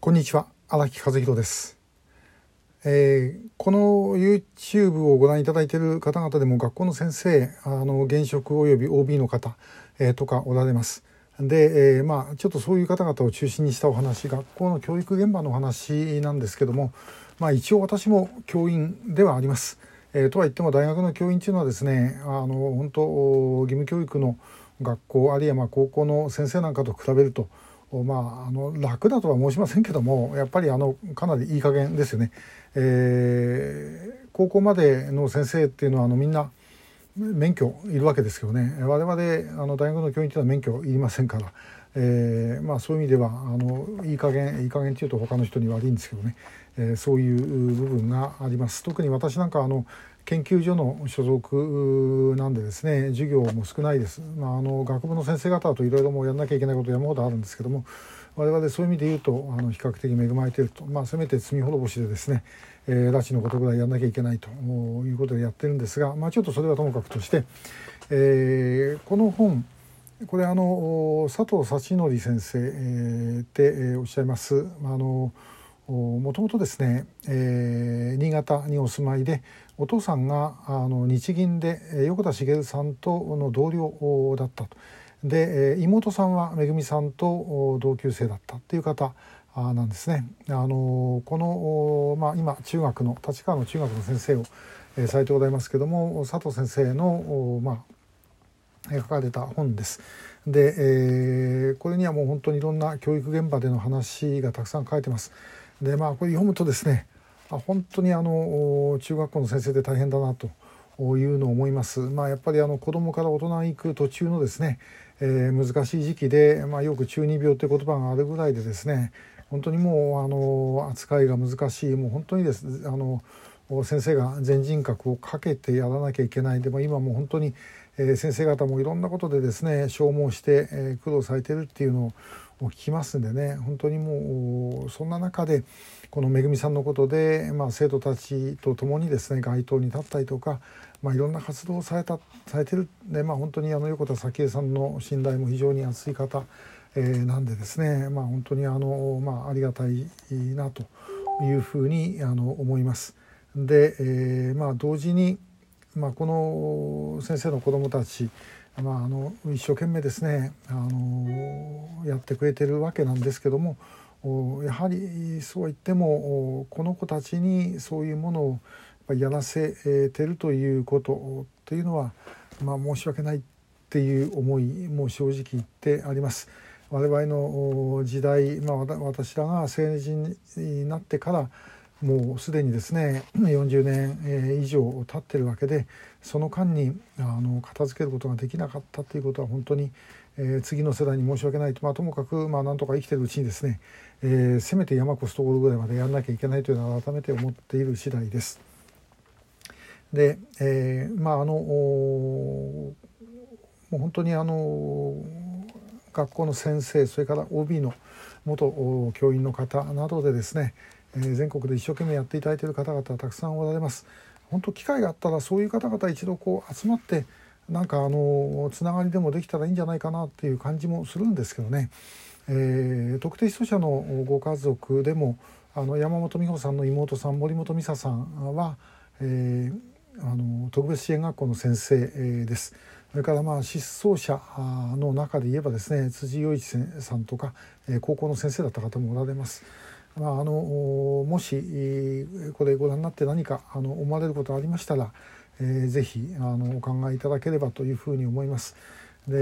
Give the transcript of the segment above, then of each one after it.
こんにちは荒木和弘です、えー、この YouTube をご覧いただいている方々でも学校の先生あの現職および OB の方、えー、とかおられます。で、えー、まあちょっとそういう方々を中心にしたお話学校の教育現場のお話なんですけども、まあ、一応私も教員ではあります。えー、とは言っても大学の教員というのはですねあの本当義務教育の学校あるいはまあ高校の先生なんかと比べるとまあ、あの楽だとは申しませんけどもやっぱりあのかなりいい加減ですよね。えー、高校までの先生っていうのはあのみんな免許いるわけですけどね我々あの大学の教員というのは免許いりませんから、えーまあ、そういう意味ではあのいい加減いい加減っていうと他の人に悪いんですけどね、えー、そういう部分があります。特に私なんかあの研究所の所属なんでですね授業も少ないです、まあ、あの学部の先生方といろいろもやんなきゃいけないこと山ほどあるんですけども我々そういう意味で言うとあの比較的恵まれていると、まあ、せめて罪滅ぼしでですね、えー、拉致のことぐらいやんなきゃいけないということでやってるんですが、まあ、ちょっとそれはともかくとして、えー、この本これあの佐藤幸則先生っておっしゃいます。あのもともとですね、えー、新潟にお住まいでお父さんがあの日銀で横田茂さんとの同僚だったとで妹さんはめぐみさんと同級生だったっていう方なんですね。あのこの、まあ、今中学の立川の中学の先生をされてございますけども佐藤先生の、まあ、書かれた本です。で、えー、これにはもう本当にいろんな教育現場での話がたくさん書いてます。でまあこれ読むとですね本当にあの中学校の先生で大変だなというのを思います。まあ、やっぱりあの子供から大人に行く途中のですね、えー、難しい時期で、まあ、よく中二病って言葉があるぐらいでですね本当にもうあの扱いが難しいもう本当にですあの先生が全人格をかけてやらなきゃいけないでも今もう本当に、えー、先生方もいろんなことでですね消耗して、えー、苦労されてるっていうのを聞きますんでね本当にもうそんな中でこのめぐみさんのことで、まあ、生徒たちと共にですね街頭に立ったりとか、まあ、いろんな活動をされたされてるで、まあ、本当にあの横田早紀江さんの信頼も非常に厚い方、えー、なんでですね、まあ、本当にあの、まあ、ありがたいなというふうにあの思います。で、えーまあ、同時に、まあ、この先生の子どもたちまあ、あの一生懸命ですねあのやってくれてるわけなんですけどもやはりそう言ってもこの子たちにそういうものをやらせてるということというのは、まあ、申し訳ないっていう思いも正直言ってあります。我々の時代、まあ、私らが成人になってからもうすでにですね 40年以上経ってるわけでその間にあの片付けることができなかったということは本当に、えー、次の世代に申し訳ないと、まあ、ともかく、まあ、なんとか生きてるうちにですね、えー、せめて山越すところぐらいまでやらなきゃいけないというのは改めて思っている次第です。で、えー、まああのもう本当にあの学校の先生それから OB の元教員の方などでですねえ全国で一生懸命やっていただいている方々たくさんおられます。本当機会があったらそういう方々一度こう集まってなんかあのつながりでもできたらいいんじゃないかなっていう感じもするんですけどね、えー、特定失踪者のご家族でもあの山本美穂さんの妹さん森本美沙さんは、えー、あの特別支援学校の先生です。それからまあ失踪者の中で言えばですね辻洋一さんとか、え、高校の先生だった方もおられます。まあ、あのもしこれご覧になって何かあの思われることありましたら、えー、ぜひあのお考えいただければというふうに思います。で、え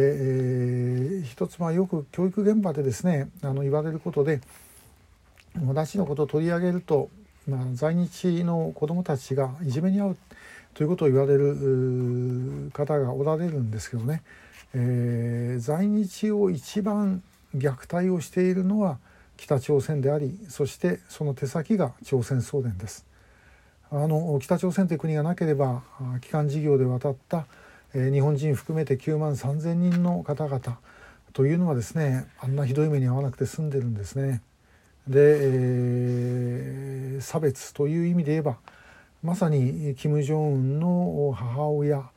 ー、一つまあよく教育現場でですねあの言われることで拉致のことを取り上げると、まあ、在日の子どもたちがいじめに遭うということを言われる方がおられるんですけどね、えー、在日を一番虐待をしているのは北朝鮮でありそしてその手先が朝鮮送電です。あの北朝鮮という国がなければ帰還事業で渡った、えー、日本人含めて9万3,000人の方々というのはですねあんなひどい目に遭わなくて済んでるんですね。で、えー、差別という意味で言えばまさに金正恩の母親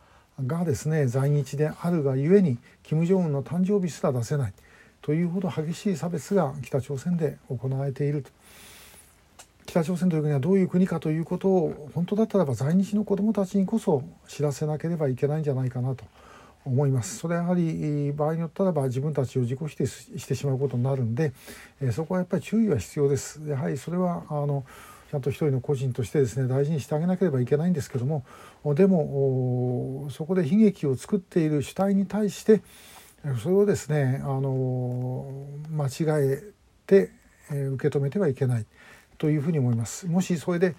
がですね在日であるがゆえに金正恩の誕生日すら出せないというほど激しい差別が北朝鮮で行われていると。北朝鮮という国はどういう国かということを本当だったらば在日の子どもたちにこそ知らせなければいけないんじゃないかなと思いますそれはやはり場合によったらば自分たちを自己否定してしまうことになるんでそこはやっぱり注意は必要ですやはりそれはあのちゃんと一人の個人としてですね大事にしてあげなければいけないんですけどもでもそこで悲劇を作っている主体に対してそれをですねあの間違えて受け止めてはいけない。というふうに思います。もしそれで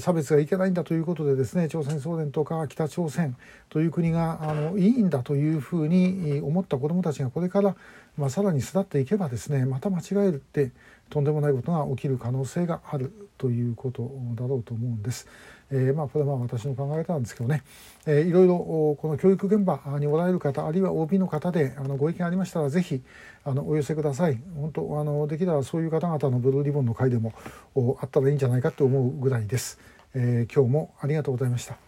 差別がいけないんだということでですね朝鮮総連とか北朝鮮という国があのいいんだというふうに思った子どもたちがこれから、まあ、さらに巣立っていけばですねまた間違えてとんでもないことが起きる可能性があるということだろうと思うんです。えー、まあこれはまあ私の考え方なんですけどね、えー、いろいろこの教育現場におられる方あるいは OB の方であのご意見ありましたら是非あのお寄せください。本当あのできればそういう方々のブルーリボンの会でもあったらいいんじゃないかと思うぐらいです、えー、今日もありがとうございました。